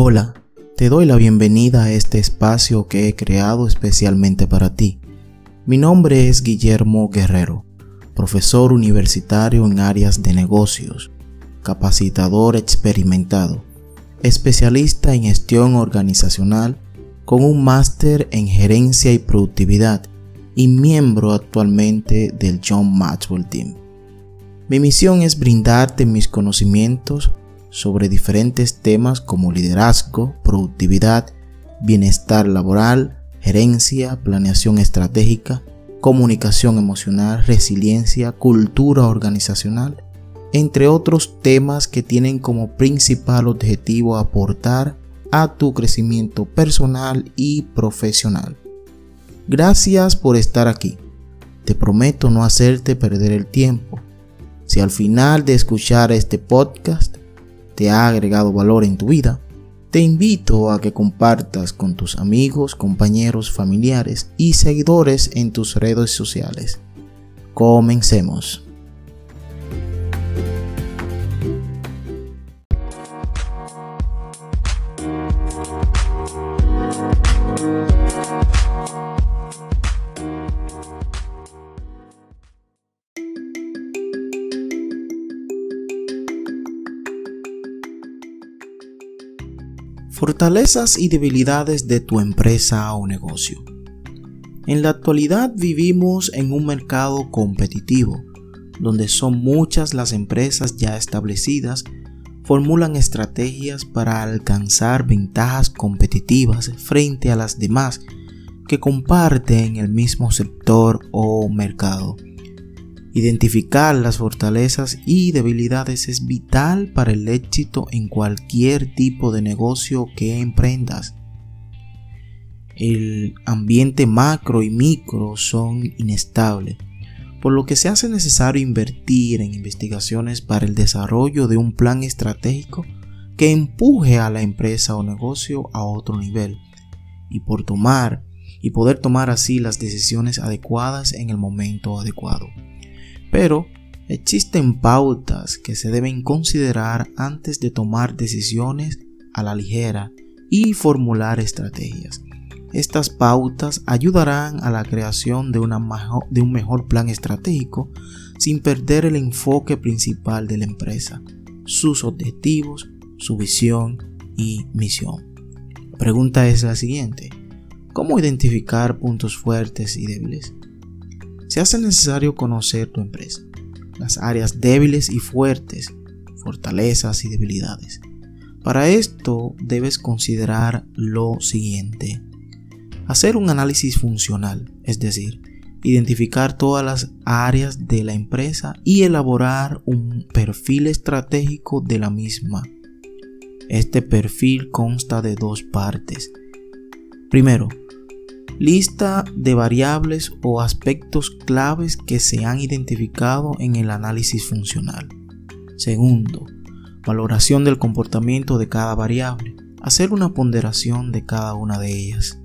Hola, te doy la bienvenida a este espacio que he creado especialmente para ti. Mi nombre es Guillermo Guerrero, profesor universitario en áreas de negocios, capacitador experimentado, especialista en gestión organizacional con un máster en gerencia y productividad y miembro actualmente del John Maxwell Team. Mi misión es brindarte mis conocimientos sobre diferentes temas como liderazgo, productividad, bienestar laboral, gerencia, planeación estratégica, comunicación emocional, resiliencia, cultura organizacional, entre otros temas que tienen como principal objetivo aportar a tu crecimiento personal y profesional. Gracias por estar aquí. Te prometo no hacerte perder el tiempo. Si al final de escuchar este podcast te ha agregado valor en tu vida, te invito a que compartas con tus amigos, compañeros, familiares y seguidores en tus redes sociales. Comencemos. Fortalezas y debilidades de tu empresa o negocio. En la actualidad vivimos en un mercado competitivo, donde son muchas las empresas ya establecidas, formulan estrategias para alcanzar ventajas competitivas frente a las demás que comparten el mismo sector o mercado. Identificar las fortalezas y debilidades es vital para el éxito en cualquier tipo de negocio que emprendas. El ambiente macro y micro son inestables, por lo que se hace necesario invertir en investigaciones para el desarrollo de un plan estratégico que empuje a la empresa o negocio a otro nivel y por tomar y poder tomar así las decisiones adecuadas en el momento adecuado. Pero existen pautas que se deben considerar antes de tomar decisiones a la ligera y formular estrategias. Estas pautas ayudarán a la creación de, un mejor plan estratégico sin perder el enfoque principal de la empresa, sus objetivos, su visión y misión. La pregunta es la siguiente. ¿Cómo identificar puntos fuertes y débiles? Se hace necesario conocer tu empresa, las áreas débiles y fuertes, fortalezas y debilidades. Para esto debes considerar lo siguiente. Hacer un análisis funcional, es decir, identificar todas las áreas de la empresa y elaborar un perfil estratégico de la misma. Este perfil consta de dos partes. Primero, Lista de variables o aspectos claves que se han identificado en el análisis funcional. Segundo, valoración del comportamiento de cada variable. Hacer una ponderación de cada una de ellas.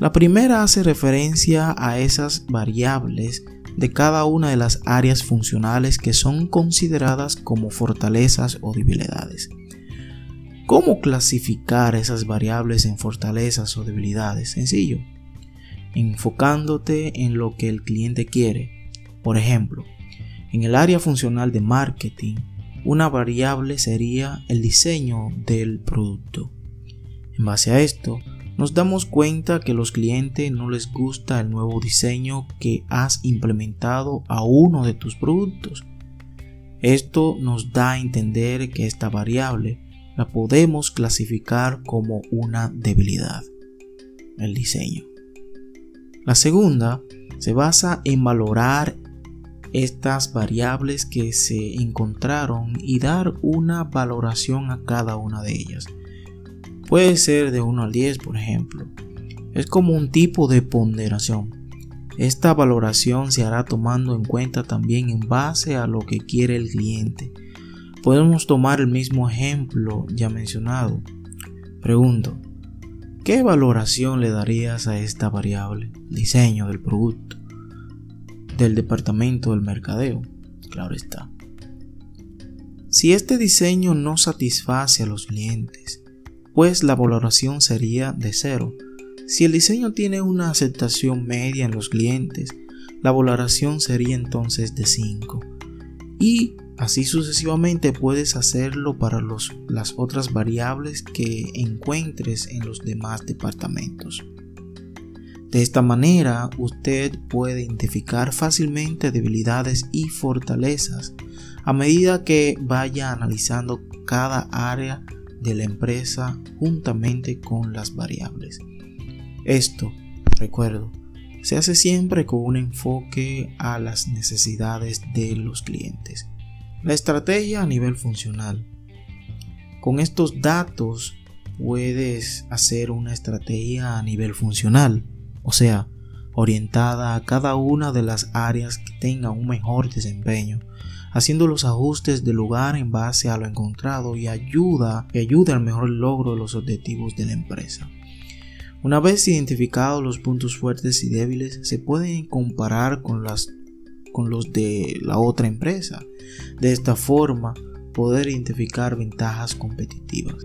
La primera hace referencia a esas variables de cada una de las áreas funcionales que son consideradas como fortalezas o debilidades. ¿Cómo clasificar esas variables en fortalezas o debilidades? Sencillo, enfocándote en lo que el cliente quiere. Por ejemplo, en el área funcional de marketing, una variable sería el diseño del producto. En base a esto, nos damos cuenta que a los clientes no les gusta el nuevo diseño que has implementado a uno de tus productos. Esto nos da a entender que esta variable la podemos clasificar como una debilidad, el diseño. La segunda se basa en valorar estas variables que se encontraron y dar una valoración a cada una de ellas. Puede ser de 1 al 10, por ejemplo. Es como un tipo de ponderación. Esta valoración se hará tomando en cuenta también en base a lo que quiere el cliente Podemos tomar el mismo ejemplo ya mencionado. Pregunto, ¿qué valoración le darías a esta variable? Diseño del producto. Del departamento del mercadeo. Claro está. Si este diseño no satisface a los clientes, pues la valoración sería de cero. Si el diseño tiene una aceptación media en los clientes, la valoración sería entonces de 5. Y así sucesivamente puedes hacerlo para las otras variables que encuentres en los demás departamentos. De esta manera, usted puede identificar fácilmente debilidades y fortalezas a medida que vaya analizando cada área de la empresa juntamente con las variables. Esto, recuerdo, se hace siempre con un enfoque a las necesidades de los clientes. La estrategia a nivel funcional. Con estos datos puedes hacer una estrategia a nivel funcional o sea, orientada a cada una de las áreas que tengan un mejor desempeño, haciendo los ajustes de lugar en base a lo encontrado y ayuda que ayude al mejor logro de los objetivos de la empresa. Una vez identificados los puntos fuertes y débiles, se pueden comparar con, las, con los de la otra empresa. De esta forma, poder identificar ventajas competitivas.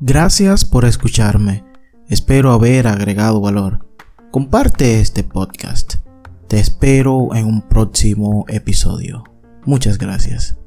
Gracias por escucharme. Espero haber agregado valor. Comparte este podcast. Te espero en un próximo episodio. Muchas gracias.